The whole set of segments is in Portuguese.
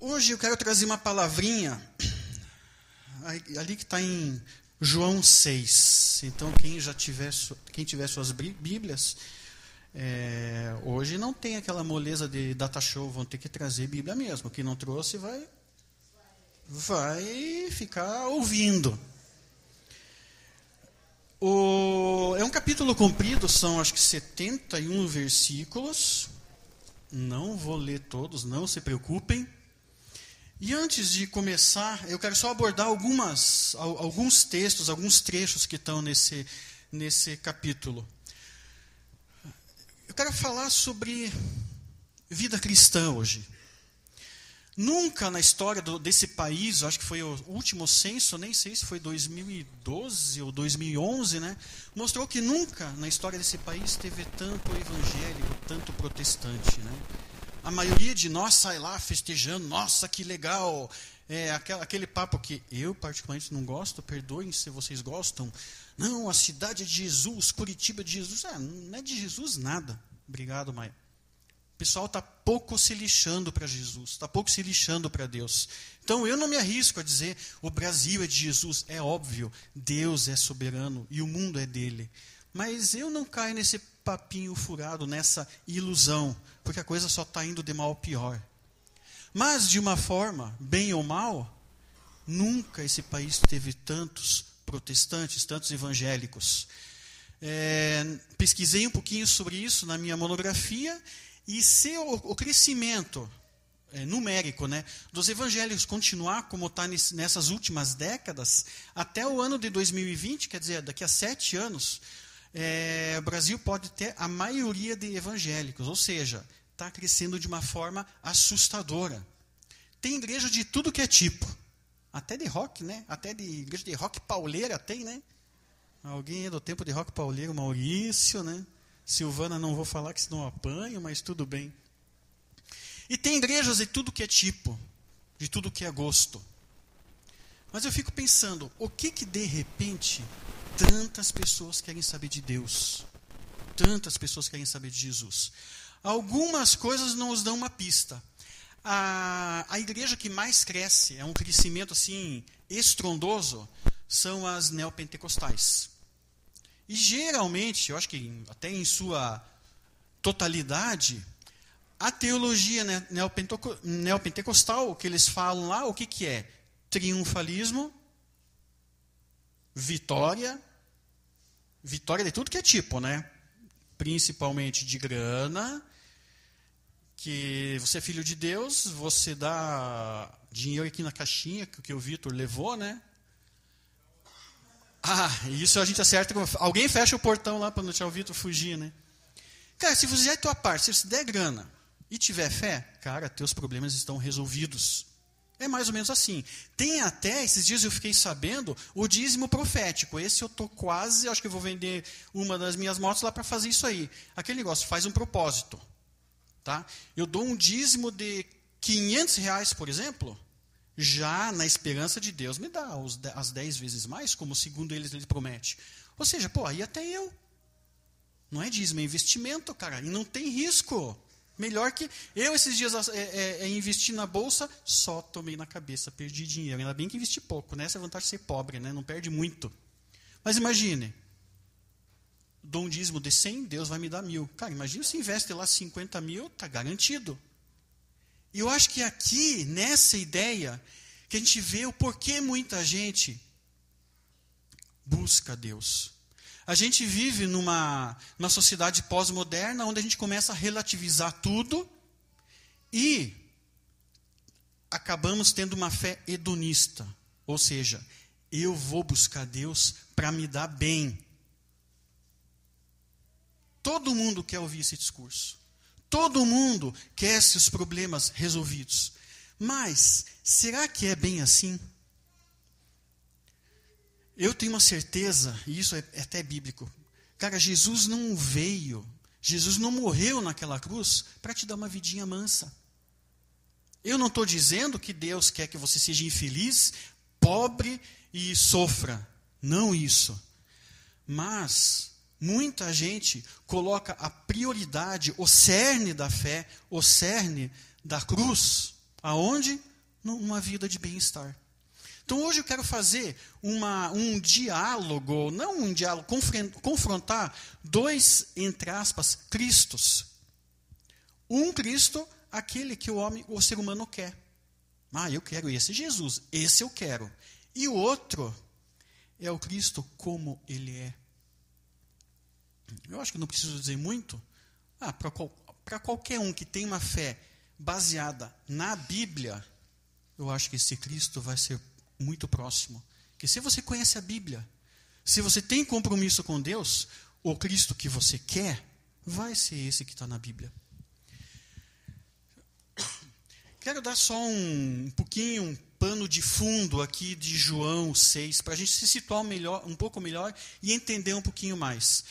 Hoje eu quero trazer uma palavrinha, ali que está em João 6. Então, quem já tiver, quem tiver suas Bíblias, é, hoje não tem aquela moleza de data show, vão ter que trazer Bíblia mesmo. Quem não trouxe vai, vai ficar ouvindo. O, é um capítulo comprido, são acho que 71 versículos. Não vou ler todos, não se preocupem. E antes de começar, eu quero só abordar algumas, alguns textos, alguns trechos que estão nesse, nesse capítulo. Eu quero falar sobre vida cristã hoje. Nunca na história do, desse país, acho que foi o último censo, nem sei se foi 2012 ou 2011, né? Mostrou que nunca na história desse país teve tanto evangélico, tanto protestante, né? A maioria de nós sai lá festejando, nossa, que legal. É, aquele, papo que eu particularmente não gosto, perdoem se vocês gostam. Não, a cidade é de Jesus, Curitiba é de Jesus. Ah, não é de Jesus nada. Obrigado, Maia. O pessoal está pouco se lixando para Jesus, está pouco se lixando para Deus. Então eu não me arrisco a dizer o Brasil é de Jesus. É óbvio, Deus é soberano e o mundo é dele. Mas eu não caio nesse papinho furado, nessa ilusão, porque a coisa só está indo de mal ao pior. Mas, de uma forma, bem ou mal, nunca esse país teve tantos protestantes, tantos evangélicos. É, pesquisei um pouquinho sobre isso na minha monografia, e se o, o crescimento é, numérico né, dos evangélicos continuar como está nessas últimas décadas, até o ano de 2020, quer dizer, daqui a sete anos, é, o Brasil pode ter a maioria de evangélicos, ou seja, está crescendo de uma forma assustadora. Tem igreja de tudo que é tipo, até de rock, né? Até de igreja de rock pauleira tem, né? Alguém é do tempo de rock pauleiro, Maurício, né? Silvana, não vou falar que senão apanho, mas tudo bem. E tem igrejas de tudo que é tipo, de tudo que é gosto. Mas eu fico pensando, o que que de repente Tantas pessoas querem saber de Deus. Tantas pessoas querem saber de Jesus. Algumas coisas nos dão uma pista. A, a igreja que mais cresce, é um crescimento assim estrondoso, são as neopentecostais. E geralmente, eu acho que até em sua totalidade, a teologia neopentecostal, o que eles falam lá, o que, que é? Triunfalismo, vitória vitória de tudo que é tipo, né? Principalmente de grana, que você é filho de Deus, você dá dinheiro aqui na caixinha que o Vitor levou, né? Ah, isso a gente acerta. Alguém fecha o portão lá para não deixar o Vitor fugir, né? Cara, se você fizer a tua parte, se você der grana e tiver fé, cara, teus problemas estão resolvidos. É mais ou menos assim. Tem até, esses dias eu fiquei sabendo, o dízimo profético. Esse eu estou quase, acho que vou vender uma das minhas motos lá para fazer isso aí. Aquele negócio, faz um propósito. Tá? Eu dou um dízimo de 500 reais, por exemplo, já na esperança de Deus me dá os, as 10 vezes mais, como segundo eles ele promete. Ou seja, pô, aí até eu. Não é dízimo, é investimento, cara. E não tem risco. Melhor que eu, esses dias, é, é, é investi na bolsa, só tomei na cabeça, perdi dinheiro. Ainda bem que investi pouco, né? Essa é vantagem de ser pobre, né? Não perde muito. Mas imagine, dou um dízimo de 100, Deus vai me dar mil. Cara, imagina se investe lá 50 mil, está garantido. E eu acho que aqui, nessa ideia, que a gente vê o porquê muita gente busca Deus. A gente vive numa, numa sociedade pós-moderna onde a gente começa a relativizar tudo e acabamos tendo uma fé hedonista. Ou seja, eu vou buscar Deus para me dar bem. Todo mundo quer ouvir esse discurso. Todo mundo quer seus problemas resolvidos. Mas, será que é bem assim? Eu tenho uma certeza, e isso é, é até bíblico. Cara, Jesus não veio, Jesus não morreu naquela cruz para te dar uma vidinha mansa. Eu não estou dizendo que Deus quer que você seja infeliz, pobre e sofra. Não isso. Mas muita gente coloca a prioridade, o cerne da fé, o cerne da cruz, aonde? numa vida de bem-estar. Então hoje eu quero fazer uma, um diálogo, não um diálogo, confrontar dois, entre aspas, Cristos. Um Cristo, aquele que o homem, o ser humano quer. Ah, eu quero esse Jesus, esse eu quero. E o outro é o Cristo como ele é. Eu acho que não preciso dizer muito. Ah, para qual, qualquer um que tem uma fé baseada na Bíblia, eu acho que esse Cristo vai ser muito próximo. Que se você conhece a Bíblia, se você tem compromisso com Deus, o Cristo que você quer, vai ser esse que está na Bíblia. Quero dar só um, um pouquinho, um pano de fundo aqui de João 6, para a gente se situar melhor, um pouco melhor e entender um pouquinho mais.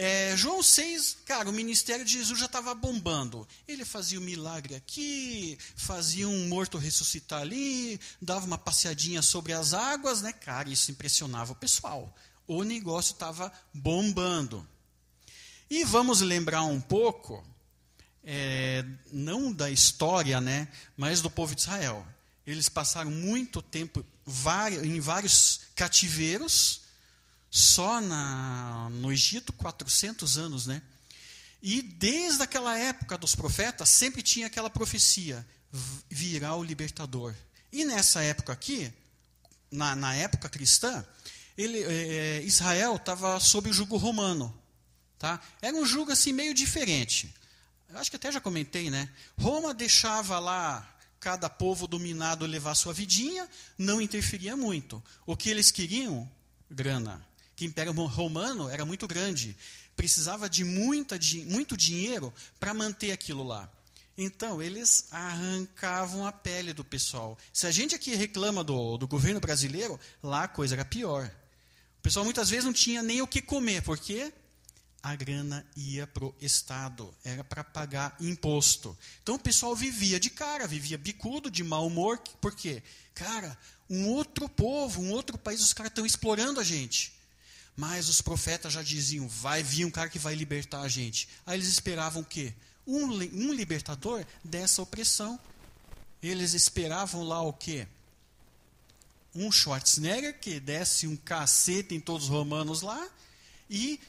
É, João 6, cara, o ministério de Jesus já estava bombando. Ele fazia um milagre aqui, fazia um morto ressuscitar ali, dava uma passeadinha sobre as águas, né? Cara, isso impressionava o pessoal. O negócio estava bombando. E vamos lembrar um pouco, é, não da história, né, mas do povo de Israel. Eles passaram muito tempo em vários cativeiros, só na, no Egito, 400 anos, né? E desde aquela época dos profetas, sempre tinha aquela profecia: virá o libertador. E nessa época aqui, na, na época cristã, ele, é, Israel estava sob o jugo romano. Tá? Era um jugo assim meio diferente. Eu acho que até já comentei, né? Roma deixava lá cada povo dominado levar sua vidinha, não interferia muito. O que eles queriam? Grana que o Império Romano era muito grande, precisava de muita, muito dinheiro para manter aquilo lá. Então, eles arrancavam a pele do pessoal. Se a gente aqui reclama do, do governo brasileiro, lá a coisa era pior. O pessoal muitas vezes não tinha nem o que comer, porque a grana ia para o Estado, era para pagar imposto. Então o pessoal vivia de cara, vivia bicudo, de mau humor, por quê? Cara, um outro povo, um outro país, os caras estão explorando a gente. Mas os profetas já diziam: vai vir um cara que vai libertar a gente. Aí eles esperavam o quê? Um, um libertador dessa opressão. Eles esperavam lá o quê? Um Schwarzenegger que desse um cacete em todos os romanos lá e,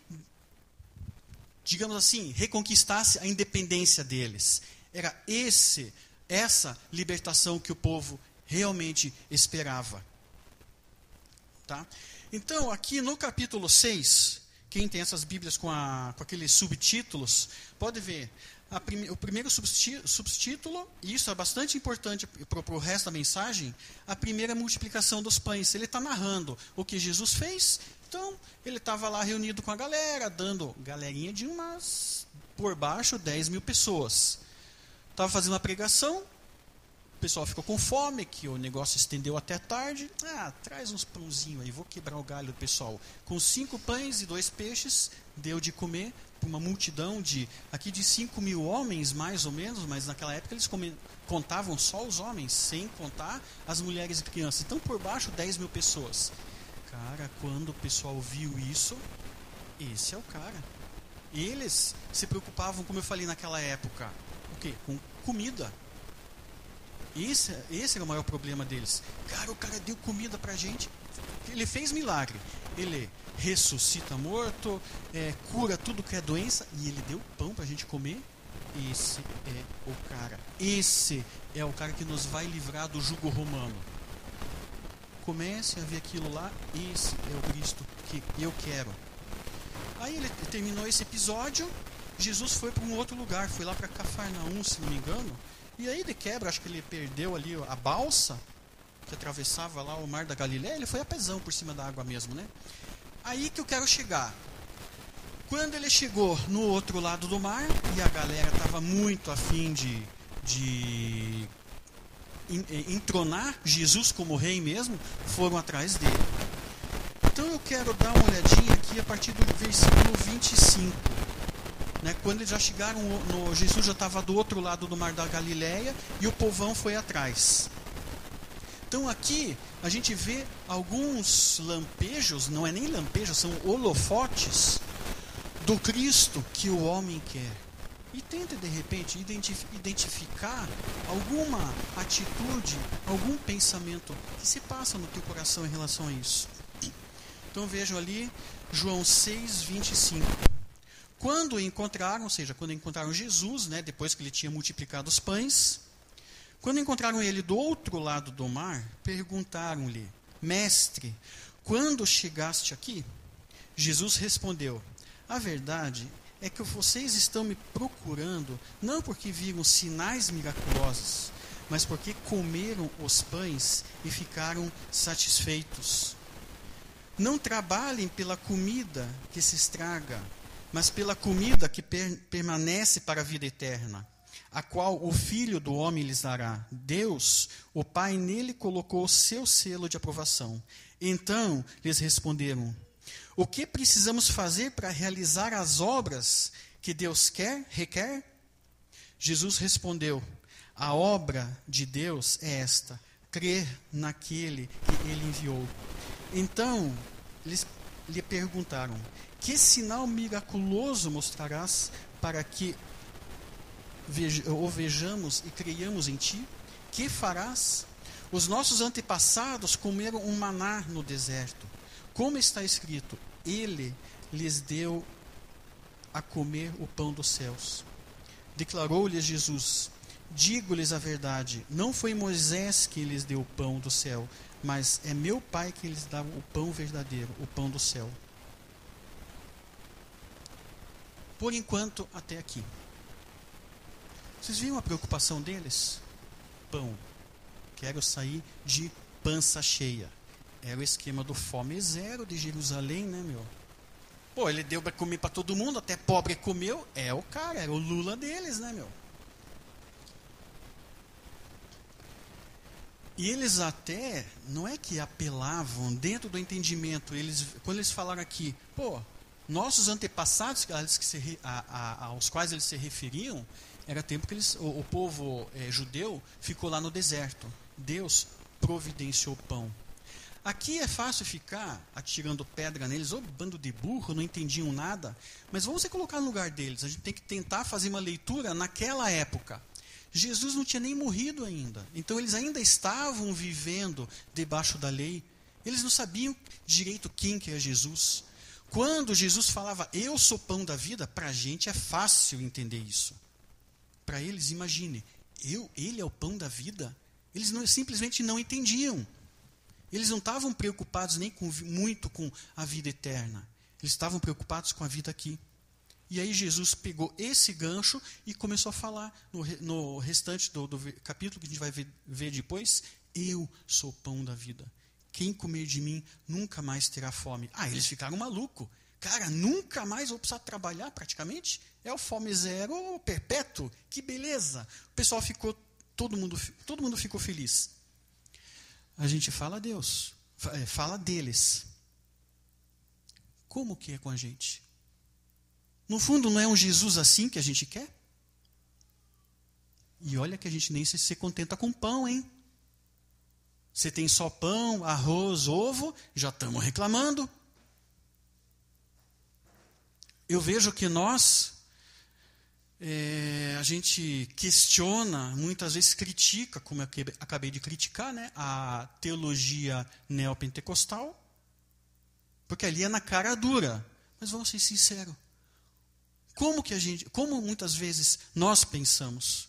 digamos assim, reconquistasse a independência deles. Era esse, essa libertação que o povo realmente esperava. Tá? Então, aqui no capítulo 6, quem tem essas Bíblias com, a, com aqueles subtítulos, pode ver. O primeiro subtítulo, e isso é bastante importante para o resto da mensagem, a primeira multiplicação dos pães. Ele está narrando o que Jesus fez. Então, ele estava lá reunido com a galera, dando galerinha de umas, por baixo, 10 mil pessoas. Estava fazendo uma pregação, o pessoal ficou com fome, que o negócio estendeu até tarde. Ah, traz uns pãozinhos aí, vou quebrar o galho do pessoal. Com cinco pães e dois peixes, deu de comer para uma multidão de, aqui de 5 mil homens, mais ou menos, mas naquela época eles contavam só os homens, sem contar as mulheres e crianças. Então, por baixo, 10 mil pessoas. Cara, quando o pessoal viu isso, esse é o cara. Eles se preocupavam, como eu falei naquela época, o quê? Com comida esse, esse era o maior problema deles. Cara, o cara deu comida pra gente. Ele fez milagre. Ele ressuscita morto, é, cura tudo que é doença e ele deu pão pra gente comer. Esse é o cara. Esse é o cara que nos vai livrar do jugo romano. Comece a ver aquilo lá. Esse é o Cristo que eu quero. Aí ele terminou esse episódio. Jesus foi para um outro lugar, foi lá para Cafarnaum, se não me engano. E aí de quebra, acho que ele perdeu ali a balsa que atravessava lá o mar da Galileia, ele foi a pesão por cima da água mesmo, né? Aí que eu quero chegar. Quando ele chegou no outro lado do mar e a galera estava muito afim de, de entronar Jesus como rei mesmo, foram atrás dele. Então eu quero dar uma olhadinha aqui a partir do versículo 25. Né? Quando eles já chegaram, no, Jesus já estava do outro lado do mar da Galileia e o povão foi atrás. Então aqui a gente vê alguns lampejos, não é nem lampejos, são holofotes do Cristo que o homem quer. e tenta de repente identificar alguma atitude, algum pensamento que se passa no teu coração em relação a isso. Então vejam ali João 6, 25. Quando encontraram, ou seja, quando encontraram Jesus, né, depois que ele tinha multiplicado os pães, quando encontraram ele do outro lado do mar, perguntaram-lhe: Mestre, quando chegaste aqui? Jesus respondeu: A verdade é que vocês estão me procurando não porque viram sinais miraculosos, mas porque comeram os pães e ficaram satisfeitos. Não trabalhem pela comida que se estraga, mas pela comida que per permanece para a vida eterna, a qual o Filho do Homem lhes dará. Deus, o Pai, nele colocou o seu selo de aprovação. Então lhes responderam: o que precisamos fazer para realizar as obras que Deus quer, requer? Jesus respondeu: A obra de Deus é esta: crer naquele que ele enviou. Então, eles lhe perguntaram: Que sinal miraculoso mostrarás para que o vejamos e creiamos em ti? Que farás? Os nossos antepassados comeram um maná no deserto. Como está escrito: ele lhes deu a comer o pão dos céus. Declarou-lhes Jesus: Digo-lhes a verdade, não foi Moisés que lhes deu o pão do céu, mas é meu Pai que lhes dá o pão verdadeiro, o pão do céu. Por enquanto, até aqui. Vocês viram a preocupação deles? Pão. Quero sair de pança cheia. Era o esquema do fome zero de Jerusalém, né, meu? Pô, ele deu para comer para todo mundo, até pobre comeu. É o cara, era o Lula deles, né, meu? E eles até, não é que apelavam dentro do entendimento, eles, quando eles falaram aqui, pô, nossos antepassados que se, a, a, aos quais eles se referiam, era tempo que eles, o, o povo é, judeu ficou lá no deserto. Deus providenciou pão. Aqui é fácil ficar atirando pedra neles, ou bando de burro, não entendiam nada, mas vamos se colocar no lugar deles. A gente tem que tentar fazer uma leitura naquela época. Jesus não tinha nem morrido ainda, então eles ainda estavam vivendo debaixo da lei. Eles não sabiam direito quem que é Jesus. Quando Jesus falava, eu sou pão da vida, para a gente é fácil entender isso. Para eles, imagine, eu, ele é o pão da vida. Eles não, simplesmente não entendiam. Eles não estavam preocupados nem com, muito com a vida eterna. Eles estavam preocupados com a vida aqui. E aí Jesus pegou esse gancho e começou a falar no, no restante do, do, capítulo que a gente vai ver, ver depois. Eu sou o pão da vida. Quem comer de mim nunca mais terá fome. Ah, eles ficaram malucos. Cara, nunca mais vou precisar trabalhar praticamente. É o fome zero perpétuo. Que beleza. O pessoal ficou, todo mundo, todo mundo ficou feliz a gente fala a Deus, é, fala deles. Como que é com a gente? No fundo, não é um Jesus assim que a gente quer? E olha que a gente nem se contenta com pão, hein? Você tem só pão, arroz, ovo, já estamos reclamando. Eu vejo que nós é, a gente questiona, muitas vezes critica, como eu acabei de criticar, né, a teologia neopentecostal, porque ali é na cara dura. Mas vamos ser sinceros. Como que a gente, como muitas vezes nós pensamos?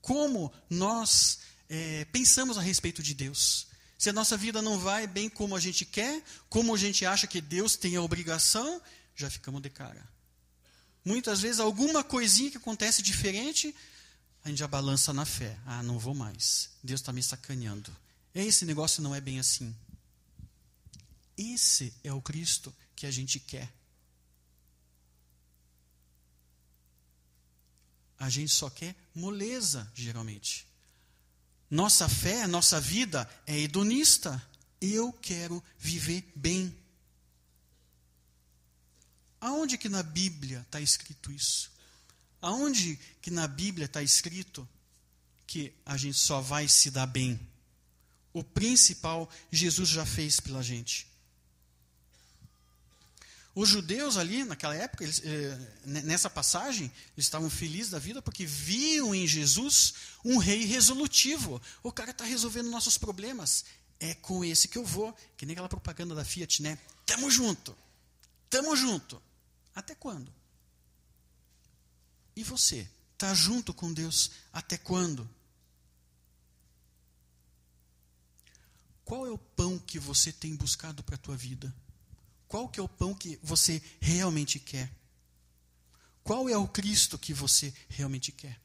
Como nós é, pensamos a respeito de Deus? Se a nossa vida não vai bem como a gente quer, como a gente acha que Deus tem a obrigação, já ficamos de cara. Muitas vezes, alguma coisinha que acontece diferente, a gente já balança na fé. Ah, não vou mais. Deus está me sacaneando. Esse negócio não é bem assim. Esse é o Cristo que a gente quer. A gente só quer moleza, geralmente. Nossa fé, nossa vida é hedonista. Eu quero viver bem. Aonde que na Bíblia está escrito isso? Aonde que na Bíblia está escrito que a gente só vai se dar bem? O principal Jesus já fez pela gente. Os judeus ali, naquela época, eles, eh, nessa passagem, eles estavam felizes da vida porque viam em Jesus um rei resolutivo. O cara está resolvendo nossos problemas. É com esse que eu vou. Que nem aquela propaganda da Fiat, né? Tamo junto. Tamo junto. Até quando? E você? Está junto com Deus até quando? Qual é o pão que você tem buscado para a tua vida? Qual que é o pão que você realmente quer? Qual é o Cristo que você realmente quer?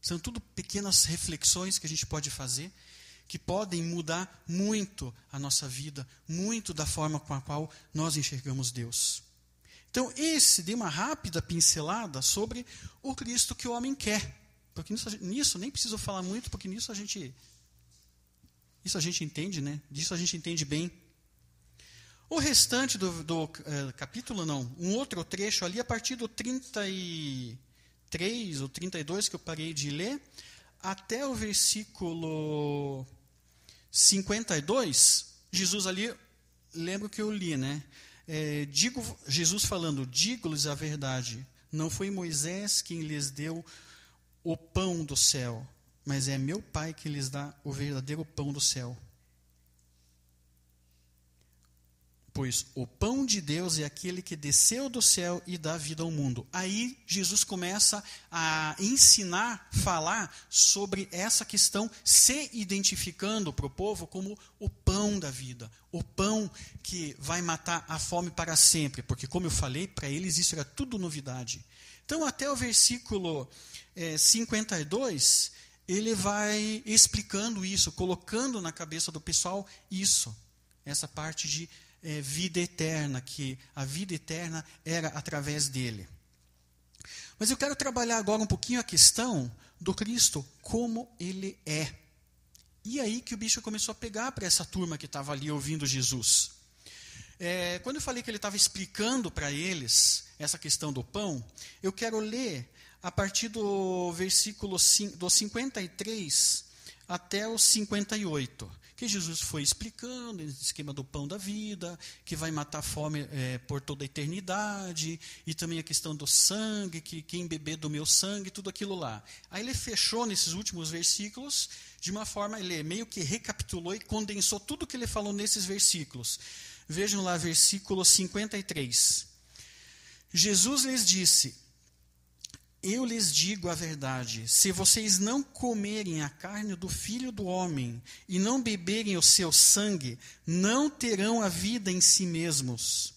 São tudo pequenas reflexões que a gente pode fazer que podem mudar muito a nossa vida, muito da forma com a qual nós enxergamos Deus. Então, esse dei uma rápida pincelada sobre o Cristo que o homem quer. Porque nisso, nisso nem preciso falar muito, porque nisso a gente isso a gente entende, né? Disso a gente entende bem. O restante do, do uh, capítulo, não, um outro trecho ali, a partir do 33 ou 32 que eu parei de ler, até o versículo 52, Jesus ali, lembro que eu li, né? É, digo, Jesus falando, digo-lhes a verdade, não foi Moisés quem lhes deu o pão do céu, mas é meu Pai que lhes dá o verdadeiro pão do céu. Pois o pão de Deus é aquele que desceu do céu e dá vida ao mundo. Aí Jesus começa a ensinar, falar sobre essa questão, se identificando para o povo como o pão da vida, o pão que vai matar a fome para sempre. Porque, como eu falei, para eles isso era tudo novidade. Então, até o versículo é, 52, ele vai explicando isso, colocando na cabeça do pessoal isso, essa parte de é, vida eterna, que a vida eterna era através dele. Mas eu quero trabalhar agora um pouquinho a questão do Cristo, como ele é. E aí que o bicho começou a pegar para essa turma que estava ali ouvindo Jesus. É, quando eu falei que ele estava explicando para eles essa questão do pão, eu quero ler a partir do versículo do 53 até o 58, que Jesus foi explicando o esquema do pão da vida, que vai matar a fome é, por toda a eternidade, e também a questão do sangue, que quem beber do meu sangue, tudo aquilo lá. Aí ele fechou nesses últimos versículos de uma forma, ele meio que recapitulou e condensou tudo que ele falou nesses versículos. Vejam lá, versículo 53. Jesus lhes disse: eu lhes digo a verdade: se vocês não comerem a carne do filho do homem e não beberem o seu sangue, não terão a vida em si mesmos.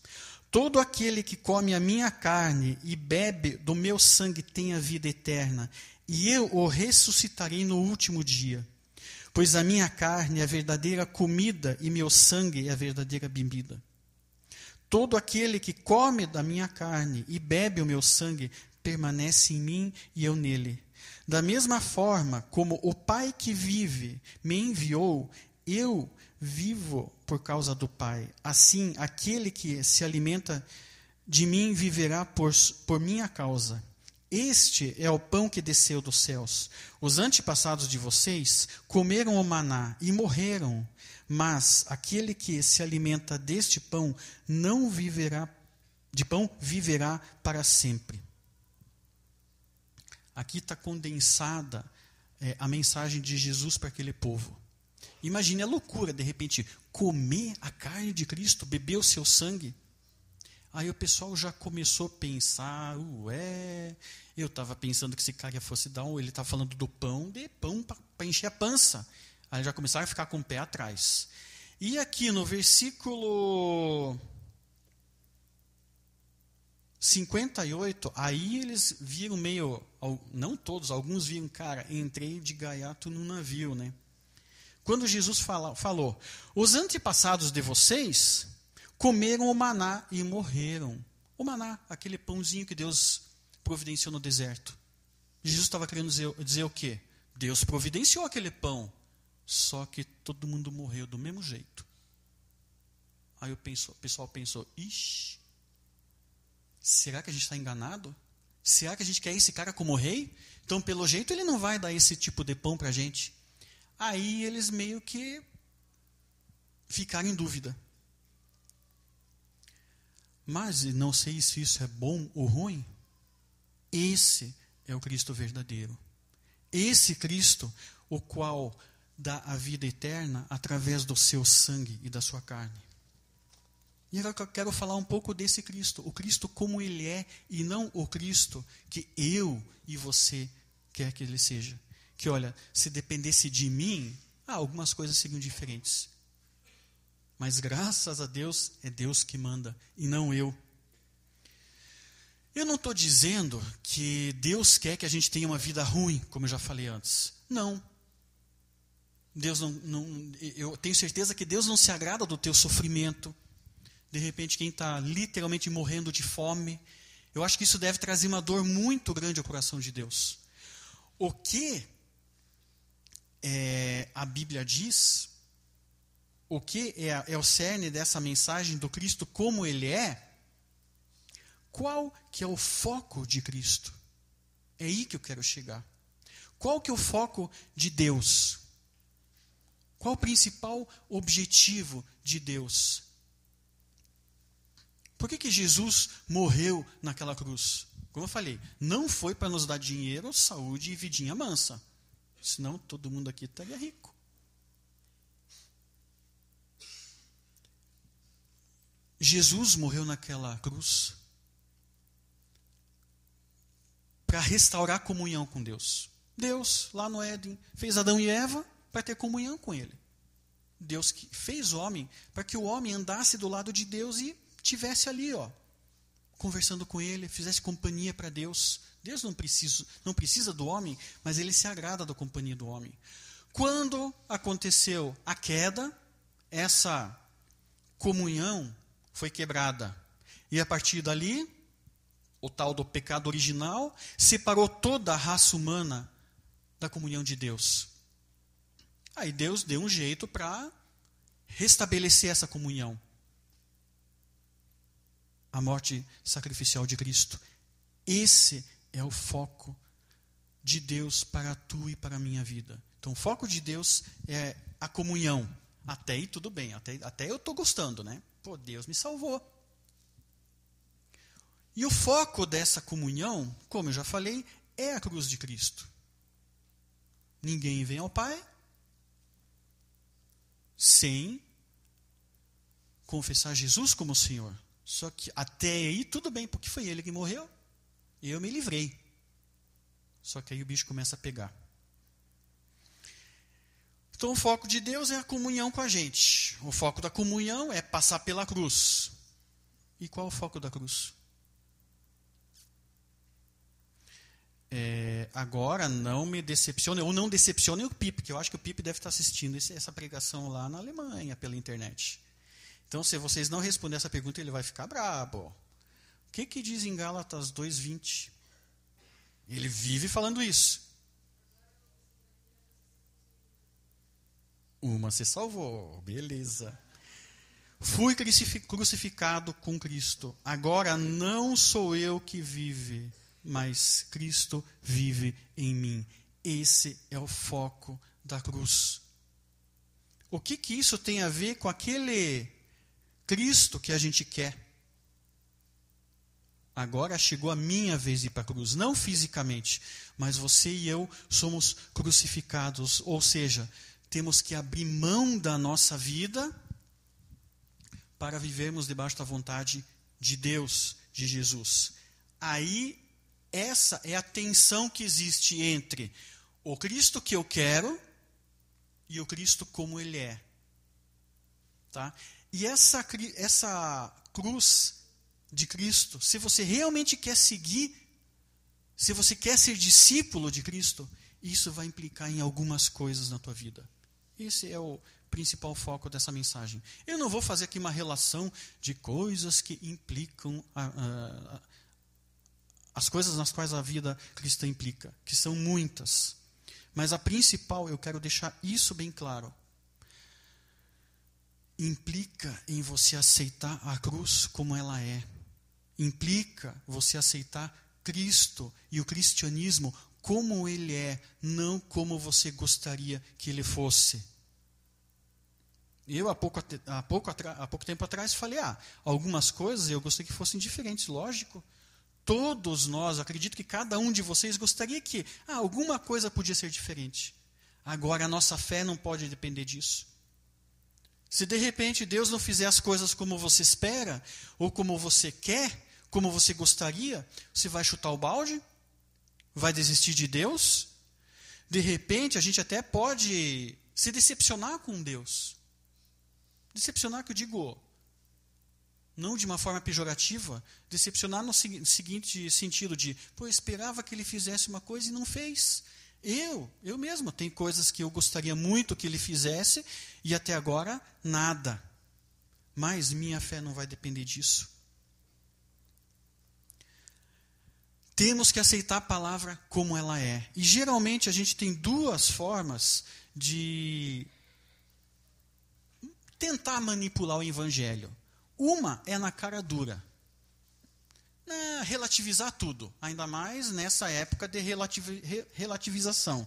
Todo aquele que come a minha carne e bebe do meu sangue tem a vida eterna, e eu o ressuscitarei no último dia. Pois a minha carne é a verdadeira comida e meu sangue é a verdadeira bebida. Todo aquele que come da minha carne e bebe o meu sangue permanece em mim e eu nele. Da mesma forma como o Pai que vive me enviou, eu vivo por causa do Pai. Assim, aquele que se alimenta de mim viverá por, por minha causa. Este é o pão que desceu dos céus. Os antepassados de vocês comeram o maná e morreram. Mas aquele que se alimenta deste pão não viverá de pão viverá para sempre. Aqui está condensada é, a mensagem de Jesus para aquele povo. Imagine a loucura, de repente, comer a carne de Cristo, beber o seu sangue. Aí o pessoal já começou a pensar, ué, eu estava pensando que esse cara fosse dar um, ele estava falando do pão, de pão para encher a pança. Aí já começaram a ficar com o pé atrás. E aqui no versículo 58, aí eles viram meio, não todos, alguns viram, cara, entrei de gaiato no navio, né? Quando Jesus fala, falou, os antepassados de vocês comeram o maná e morreram. O maná, aquele pãozinho que Deus providenciou no deserto. Jesus estava querendo dizer, dizer o quê? Deus providenciou aquele pão, só que todo mundo morreu do mesmo jeito. Aí o pessoal pensou, ixi, Será que a gente está enganado? Será que a gente quer esse cara como rei? Então, pelo jeito, ele não vai dar esse tipo de pão para a gente. Aí eles meio que ficaram em dúvida. mas não sei se isso é bom ou ruim. Esse é o Cristo verdadeiro. Esse Cristo, o qual dá a vida eterna através do seu sangue e da sua carne. E eu quero falar um pouco desse Cristo, o Cristo como ele é e não o Cristo que eu e você quer que ele seja. Que olha, se dependesse de mim, ah, algumas coisas seriam diferentes. Mas graças a Deus, é Deus que manda e não eu. Eu não estou dizendo que Deus quer que a gente tenha uma vida ruim, como eu já falei antes. Não. Deus não, não eu tenho certeza que Deus não se agrada do teu sofrimento. De repente, quem está literalmente morrendo de fome, eu acho que isso deve trazer uma dor muito grande ao coração de Deus. O que é, a Bíblia diz, o que é, é o cerne dessa mensagem do Cristo como ele é, qual que é o foco de Cristo? É aí que eu quero chegar. Qual que é o foco de Deus? Qual o principal objetivo de Deus? Por que, que Jesus morreu naquela cruz? Como eu falei, não foi para nos dar dinheiro, saúde e vidinha mansa. Senão todo mundo aqui estaria rico. Jesus morreu naquela cruz para restaurar a comunhão com Deus. Deus, lá no Éden, fez Adão e Eva para ter comunhão com Ele. Deus que fez homem para que o homem andasse do lado de Deus e tivesse ali, ó, conversando com Ele, fizesse companhia para Deus. Deus não precisa, não precisa do homem, mas Ele se agrada da companhia do homem. Quando aconteceu a queda, essa comunhão foi quebrada. E a partir dali, o tal do pecado original separou toda a raça humana da comunhão de Deus. Aí Deus deu um jeito para restabelecer essa comunhão. A morte sacrificial de Cristo. Esse é o foco de Deus para tu e para a minha vida. Então, o foco de Deus é a comunhão. Até aí tudo bem, até, até eu estou gostando, né? Pô, Deus me salvou. E o foco dessa comunhão, como eu já falei, é a cruz de Cristo. Ninguém vem ao Pai sem confessar Jesus como Senhor. Só que até aí tudo bem, porque foi ele que morreu. E eu me livrei. Só que aí o bicho começa a pegar. Então o foco de Deus é a comunhão com a gente. O foco da comunhão é passar pela cruz. E qual é o foco da cruz? É, agora não me decepcione, ou não decepcione o Pipe, que eu acho que o Pipe deve estar assistindo essa pregação lá na Alemanha, pela internet. Então, se vocês não responderem essa pergunta, ele vai ficar brabo. O que, que diz em Gálatas 2,20? Ele vive falando isso. Uma se salvou, beleza. Fui crucificado com Cristo. Agora não sou eu que vive, mas Cristo vive em mim. Esse é o foco da cruz. O que, que isso tem a ver com aquele Cristo que a gente quer? Agora chegou a minha vez de ir para a cruz, não fisicamente, mas você e eu somos crucificados, ou seja, temos que abrir mão da nossa vida para vivermos debaixo da vontade de Deus, de Jesus. Aí, essa é a tensão que existe entre o Cristo que eu quero e o Cristo como ele é. Tá? E essa, essa cruz de Cristo, se você realmente quer seguir, se você quer ser discípulo de Cristo, isso vai implicar em algumas coisas na tua vida. Esse é o principal foco dessa mensagem. Eu não vou fazer aqui uma relação de coisas que implicam a, a, as coisas nas quais a vida cristã implica, que são muitas. Mas a principal, eu quero deixar isso bem claro. Implica em você aceitar a cruz como ela é. Implica você aceitar Cristo e o cristianismo como ele é, não como você gostaria que ele fosse. Eu, há pouco, há, pouco, há pouco tempo atrás, falei: ah, algumas coisas eu gostaria que fossem diferentes, lógico. Todos nós, acredito que cada um de vocês gostaria que ah, alguma coisa podia ser diferente. Agora, a nossa fé não pode depender disso. Se de repente Deus não fizer as coisas como você espera, ou como você quer, como você gostaria, você vai chutar o balde? Vai desistir de Deus? De repente, a gente até pode se decepcionar com Deus. Decepcionar, que eu digo, não de uma forma pejorativa, decepcionar no seguinte sentido de, pô, eu esperava que ele fizesse uma coisa e não fez. Eu, eu mesmo, tem coisas que eu gostaria muito que ele fizesse e até agora nada. Mas minha fé não vai depender disso. Temos que aceitar a palavra como ela é. E geralmente a gente tem duas formas de tentar manipular o evangelho. Uma é na cara dura. Né, relativizar tudo, ainda mais nessa época de relativização.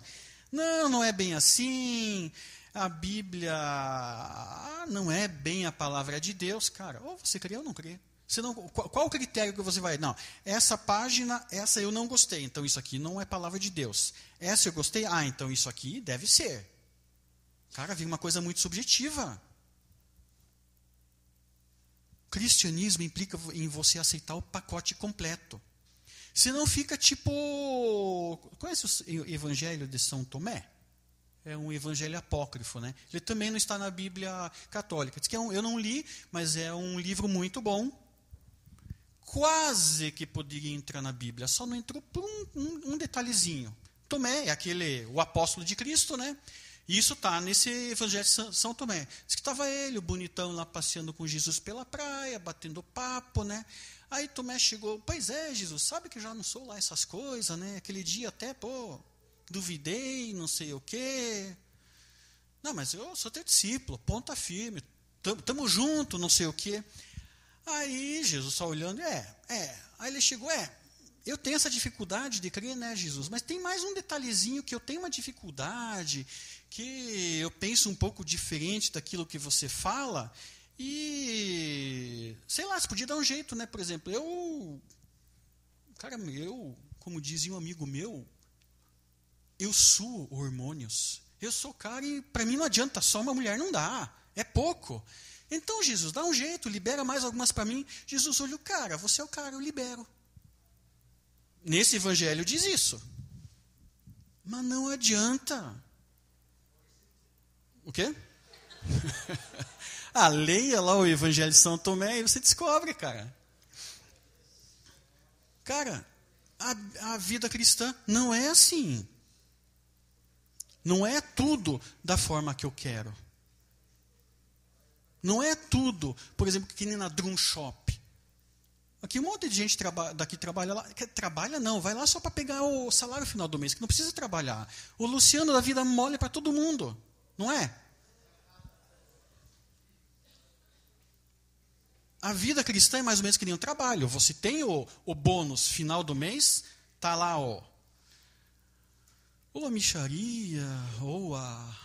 Não, não é bem assim. A Bíblia ah, não é bem a palavra de Deus, cara. Ou você crê ou não crê. Você não, qual o critério que você vai? Não, essa página, essa eu não gostei, então isso aqui não é palavra de Deus. Essa eu gostei, ah, então isso aqui deve ser. Cara, vem uma coisa muito subjetiva. Cristianismo implica em você aceitar o pacote completo. Senão fica tipo. Conhece o Evangelho de São Tomé? É um evangelho apócrifo, né? Ele também não está na Bíblia católica. Diz que é um, eu não li, mas é um livro muito bom. Quase que poderia entrar na Bíblia, só não entrou por um, um, um detalhezinho. Tomé é aquele, o apóstolo de Cristo, né? Isso está nesse Evangelho de São Tomé. Diz que estava ele, o bonitão, lá passeando com Jesus pela praia, batendo papo, né? Aí Tomé chegou, pois é, Jesus, sabe que já não sou lá essas coisas, né? Aquele dia até, pô, duvidei, não sei o quê. Não, mas eu sou teu discípulo, ponta firme, tamo junto, não sei o quê. Aí Jesus só olhando, é, é. Aí ele chegou, é, eu tenho essa dificuldade de crer, né, Jesus? Mas tem mais um detalhezinho que eu tenho uma dificuldade, que eu penso um pouco diferente daquilo que você fala. E sei lá, você podia dar um jeito, né? Por exemplo, eu. Cara, eu, como dizia um amigo meu, eu suo hormônios. Eu sou cara e para mim não adianta, só uma mulher não dá. É pouco. Então, Jesus, dá um jeito, libera mais algumas para mim. Jesus olha o cara, você é o cara, eu libero. Nesse evangelho diz isso. Mas não adianta. O quê? ah, leia lá o Evangelho de São Tomé e você descobre, cara. Cara, a, a vida cristã não é assim. Não é tudo da forma que eu quero. Não é tudo, por exemplo, que nem na Drum Shop. Aqui um monte de gente traba, daqui trabalha lá. Trabalha não, vai lá só para pegar o salário final do mês, que não precisa trabalhar. O Luciano da vida mole para todo mundo, não é? A vida cristã é mais ou menos que nem um trabalho. Você tem o, o bônus final do mês, tá lá ó, ou a micharia, ou a,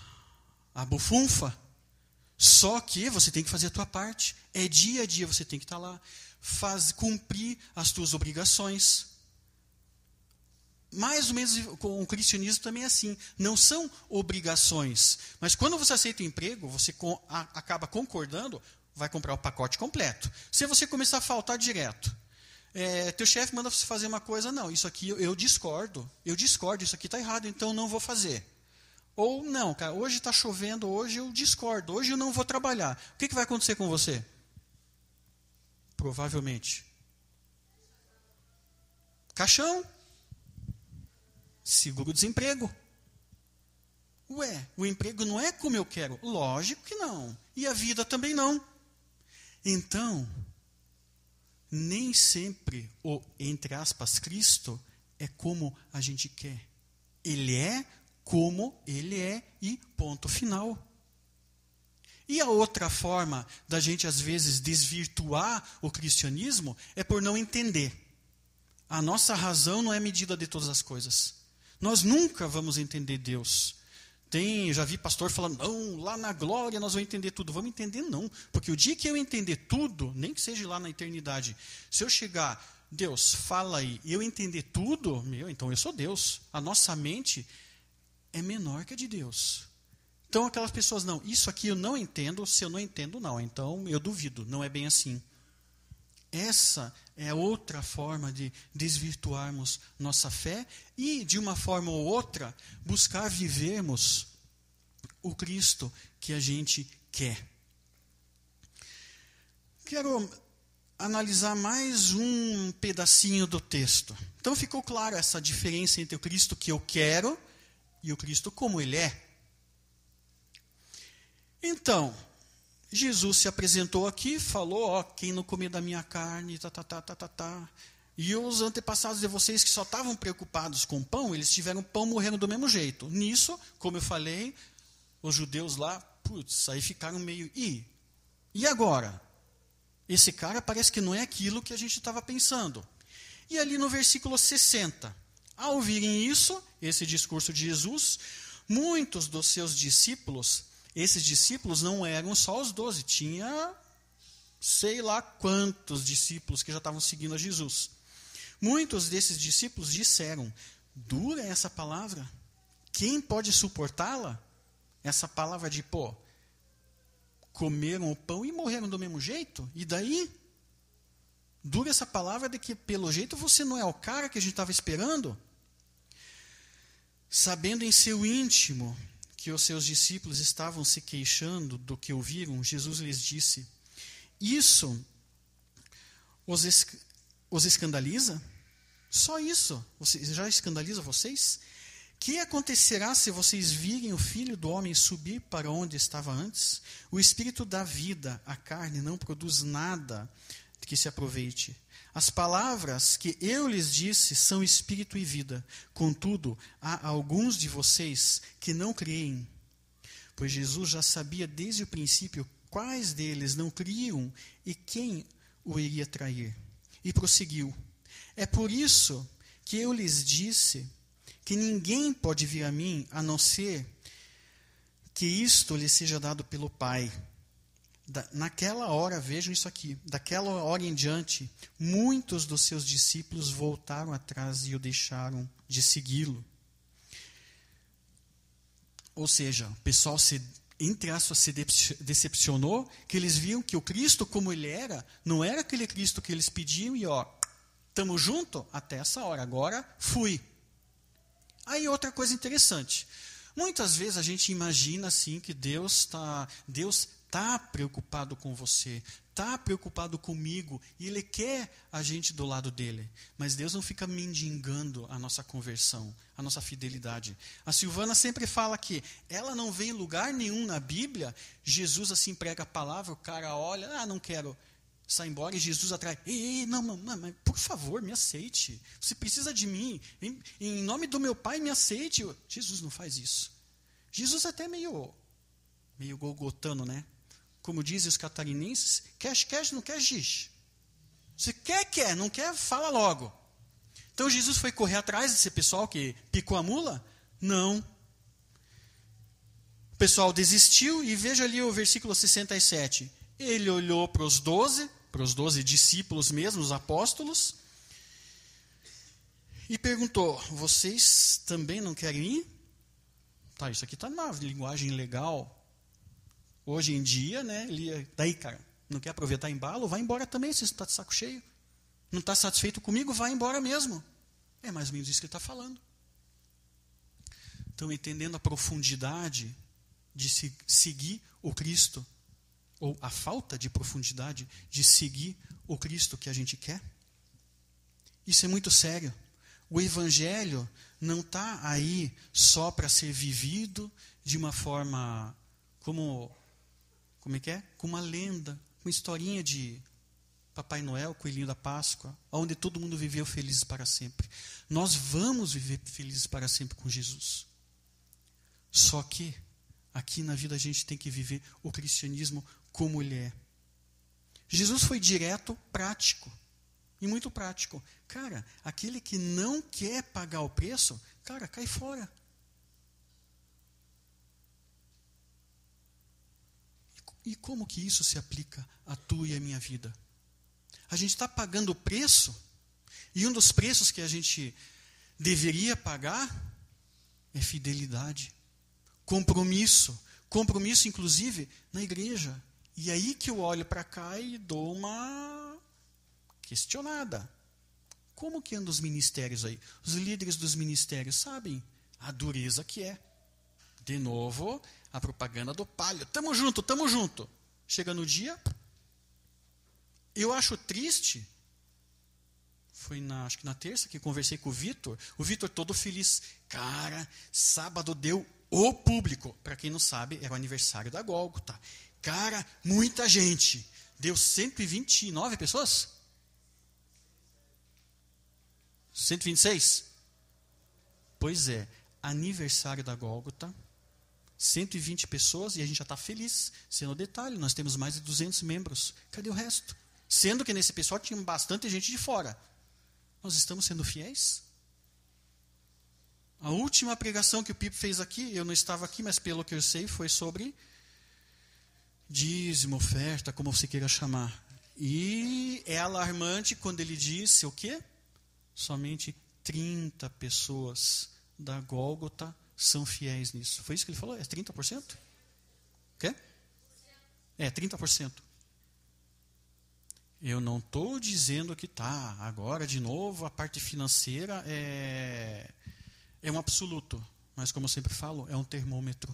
a bufunfa. Só que você tem que fazer a tua parte. É dia a dia você tem que estar tá lá faz, cumprir as tuas obrigações. Mais ou menos com o cristianismo também é assim. Não são obrigações. Mas quando você aceita o emprego, você com, a, acaba concordando, vai comprar o pacote completo. Se você começar a faltar direto, é, teu chefe manda você fazer uma coisa, não, isso aqui eu, eu discordo. Eu discordo, isso aqui está errado, então não vou fazer. Ou não, cara, hoje está chovendo, hoje eu discordo, hoje eu não vou trabalhar. O que, que vai acontecer com você? Provavelmente. Caixão. Seguro-desemprego. Ué, o emprego não é como eu quero? Lógico que não. E a vida também não. Então, nem sempre o, entre aspas, Cristo é como a gente quer. Ele é como ele é e ponto final. E a outra forma da gente, às vezes, desvirtuar o cristianismo é por não entender. A nossa razão não é medida de todas as coisas. Nós nunca vamos entender Deus. Tem, já vi pastor falando, não, lá na glória nós vamos entender tudo. Vamos entender não, porque o dia que eu entender tudo, nem que seja lá na eternidade, se eu chegar, Deus, fala aí, eu entender tudo, meu, então eu sou Deus. A nossa mente é menor que a de Deus. Então aquelas pessoas, não, isso aqui eu não entendo, se eu não entendo, não. Então eu duvido, não é bem assim. Essa é outra forma de desvirtuarmos nossa fé e, de uma forma ou outra, buscar vivermos o Cristo que a gente quer. Quero analisar mais um pedacinho do texto. Então ficou claro essa diferença entre o Cristo que eu quero e o Cristo como ele é. Então, Jesus se apresentou aqui, falou, ó, quem não comer da minha carne, tá, tá, tá, tá, tá, tá. E os antepassados de vocês que só estavam preocupados com pão, eles tiveram pão morrendo do mesmo jeito. Nisso, como eu falei, os judeus lá, putz, aí ficaram meio, e e agora? Esse cara parece que não é aquilo que a gente estava pensando. E ali no versículo 60, ao ouvirem isso, esse discurso de Jesus, muitos dos seus discípulos esses discípulos não eram só os doze, tinha sei lá quantos discípulos que já estavam seguindo a Jesus. Muitos desses discípulos disseram: dura essa palavra? Quem pode suportá-la? Essa palavra de, pô, comeram o pão e morreram do mesmo jeito? E daí? Dura essa palavra de que, pelo jeito, você não é o cara que a gente estava esperando? Sabendo em seu íntimo que os seus discípulos estavam se queixando do que ouviram, Jesus lhes disse: Isso os, os escandaliza? Só isso? Já escandaliza vocês? Que acontecerá se vocês virem o filho do homem subir para onde estava antes? O espírito da vida, a carne, não produz nada que se aproveite. As palavras que eu lhes disse são espírito e vida. Contudo, há alguns de vocês que não creem. Pois Jesus já sabia desde o princípio quais deles não criam e quem o iria trair. E prosseguiu: É por isso que eu lhes disse que ninguém pode vir a mim a não ser que isto lhe seja dado pelo Pai. Da, naquela hora, vejam isso aqui, daquela hora em diante, muitos dos seus discípulos voltaram atrás e o deixaram de segui-lo. Ou seja, o pessoal se, entre aspas, se decepcionou, que eles viam que o Cristo como ele era, não era aquele Cristo que eles pediam e ó, estamos junto até essa hora, agora fui. Aí outra coisa interessante. Muitas vezes a gente imagina assim que Deus está, Deus está preocupado com você, está preocupado comigo e Ele quer a gente do lado dele. Mas Deus não fica mendigando a nossa conversão, a nossa fidelidade. A Silvana sempre fala que ela não vê em lugar nenhum na Bíblia, Jesus assim prega a palavra, o cara olha, ah, não quero, sai embora e Jesus atrai, ei, não, mas por favor, me aceite. Você precisa de mim, em, em nome do meu Pai, me aceite. Jesus não faz isso. Jesus até meio meio golgotano, né? Como dizem os catarinenses, quer, quer, não quer, giz. Você quer, quer, não quer, fala logo. Então Jesus foi correr atrás desse pessoal que picou a mula? Não. O pessoal desistiu e veja ali o versículo 67. Ele olhou para os doze, para os doze discípulos mesmo, os apóstolos, e perguntou: Vocês também não querem ir? Tá, isso aqui está numa linguagem legal, Hoje em dia, né? Ele, daí, cara, não quer aproveitar embalo? Vai embora também, se está de saco cheio. Não está satisfeito comigo? Vai embora mesmo. É mais ou menos isso que ele está falando. Então, entendendo a profundidade de se, seguir o Cristo, ou a falta de profundidade de seguir o Cristo que a gente quer, isso é muito sério. O Evangelho não está aí só para ser vivido de uma forma como como é que é? Com uma lenda, uma historinha de Papai Noel, Coelhinho da Páscoa, onde todo mundo viveu felizes para sempre. Nós vamos viver felizes para sempre com Jesus. Só que aqui na vida a gente tem que viver o cristianismo como ele é. Jesus foi direto, prático. E muito prático. Cara, aquele que não quer pagar o preço, cara, cai fora. E como que isso se aplica à tua e à minha vida? A gente está pagando o preço, e um dos preços que a gente deveria pagar é fidelidade, compromisso, compromisso inclusive na igreja. E aí que eu olho para cá e dou uma questionada. Como que andam os ministérios aí? Os líderes dos ministérios sabem a dureza que é. De novo, a propaganda do palio. Tamo junto, tamo junto. Chega no dia. Eu acho triste. Foi na, acho que na terça que conversei com o Vitor. O Vitor todo feliz. Cara, sábado deu o público. Para quem não sabe, era o aniversário da Gólgota. Cara, muita gente. Deu 129 pessoas? 126? Pois é, aniversário da Gólgota, 120 pessoas e a gente já está feliz. Sendo detalhe, nós temos mais de 200 membros. Cadê o resto? Sendo que nesse pessoal tinha bastante gente de fora. Nós estamos sendo fiéis? A última pregação que o Pipo fez aqui, eu não estava aqui, mas pelo que eu sei, foi sobre dízimo, oferta, como você queira chamar. E é alarmante quando ele disse o quê? somente 30 pessoas da Gólgota são fiéis nisso. Foi isso que ele falou? É 30%? O quê? É, 30%. Eu não estou dizendo que tá, agora de novo a parte financeira é, é um absoluto, mas como eu sempre falo, é um termômetro.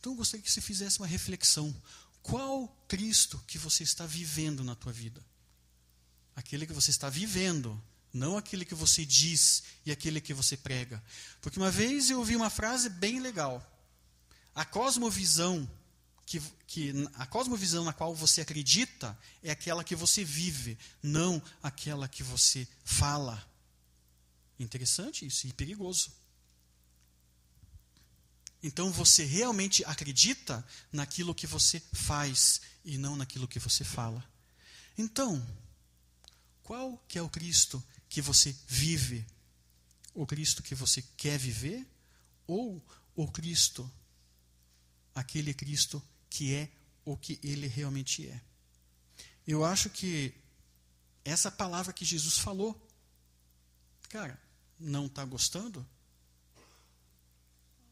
Então eu gostaria que você fizesse uma reflexão. Qual Cristo que você está vivendo na tua vida? aquele que você está vivendo, não aquele que você diz e aquele que você prega. Porque uma vez eu ouvi uma frase bem legal. A cosmovisão que, que a cosmovisão na qual você acredita é aquela que você vive, não aquela que você fala. Interessante isso e perigoso. Então você realmente acredita naquilo que você faz e não naquilo que você fala. Então, qual que é o Cristo que você vive? O Cristo que você quer viver? Ou o Cristo, aquele Cristo que é o que ele realmente é? Eu acho que essa palavra que Jesus falou, cara, não está gostando?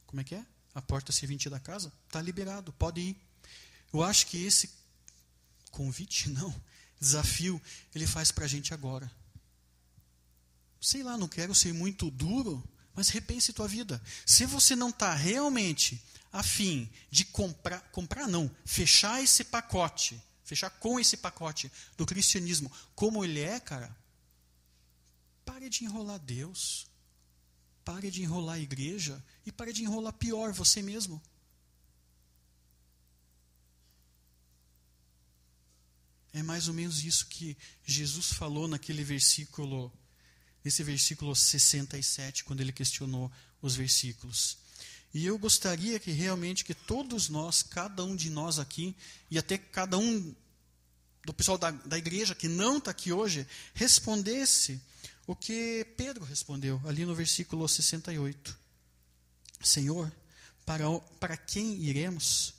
Como é que é? A porta servente da casa? Está liberado, pode ir. Eu acho que esse convite, não, desafio ele faz para a gente agora. Sei lá, não quero ser muito duro, mas repense tua vida. Se você não está realmente afim de comprar, comprar não, fechar esse pacote, fechar com esse pacote do cristianismo como ele é, cara, pare de enrolar Deus, pare de enrolar a igreja e pare de enrolar pior você mesmo. É mais ou menos isso que Jesus falou naquele versículo, nesse versículo 67, quando ele questionou os versículos. E eu gostaria que realmente que todos nós, cada um de nós aqui, e até cada um do pessoal da, da igreja que não está aqui hoje, respondesse o que Pedro respondeu ali no versículo 68. Senhor, para, para quem iremos?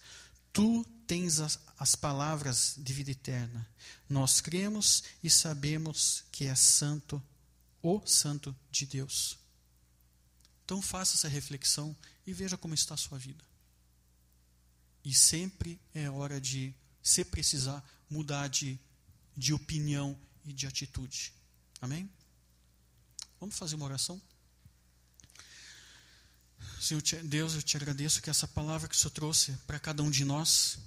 Tu tens as, as palavras de vida eterna. Nós cremos e sabemos que é santo, o santo de Deus. Então faça essa reflexão e veja como está a sua vida. E sempre é hora de, se precisar, mudar de, de opinião e de atitude. Amém? Vamos fazer uma oração? Senhor Deus, eu te agradeço que essa palavra que o Senhor trouxe para cada um de nós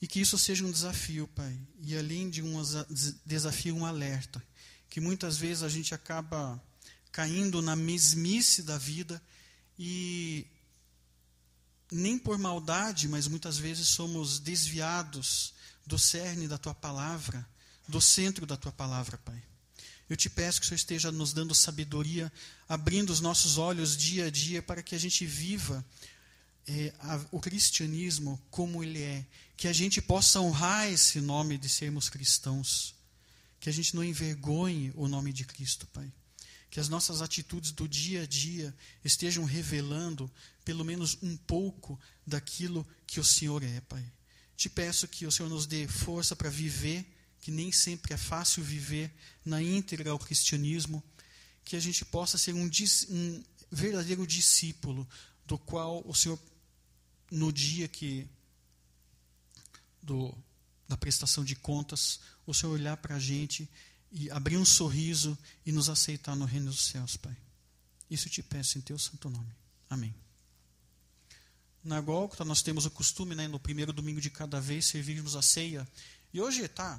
e que isso seja um desafio, Pai. E além de um desafio, um alerta. Que muitas vezes a gente acaba caindo na mesmice da vida e nem por maldade, mas muitas vezes somos desviados do cerne da tua palavra, do centro da tua palavra, Pai. Eu te peço que o Senhor esteja nos dando sabedoria, abrindo os nossos olhos dia a dia para que a gente viva é, a, o cristianismo como ele é, que a gente possa honrar esse nome de sermos cristãos, que a gente não envergonhe o nome de Cristo, Pai. que as nossas atitudes do dia a dia estejam revelando pelo menos um pouco daquilo que o Senhor é, Pai. Te peço que o Senhor nos dê força para viver, que nem sempre é fácil viver na íntegra ao cristianismo, que a gente possa ser um, um verdadeiro discípulo, do qual o Senhor, no dia que do, da prestação de contas, o Senhor olhar para a gente e abrir um sorriso e nos aceitar no reino dos céus, Pai. Isso te peço em teu santo nome. Amém. Na Gólgota nós temos o costume, né, no primeiro domingo de cada vez, servirmos a ceia. E hoje tá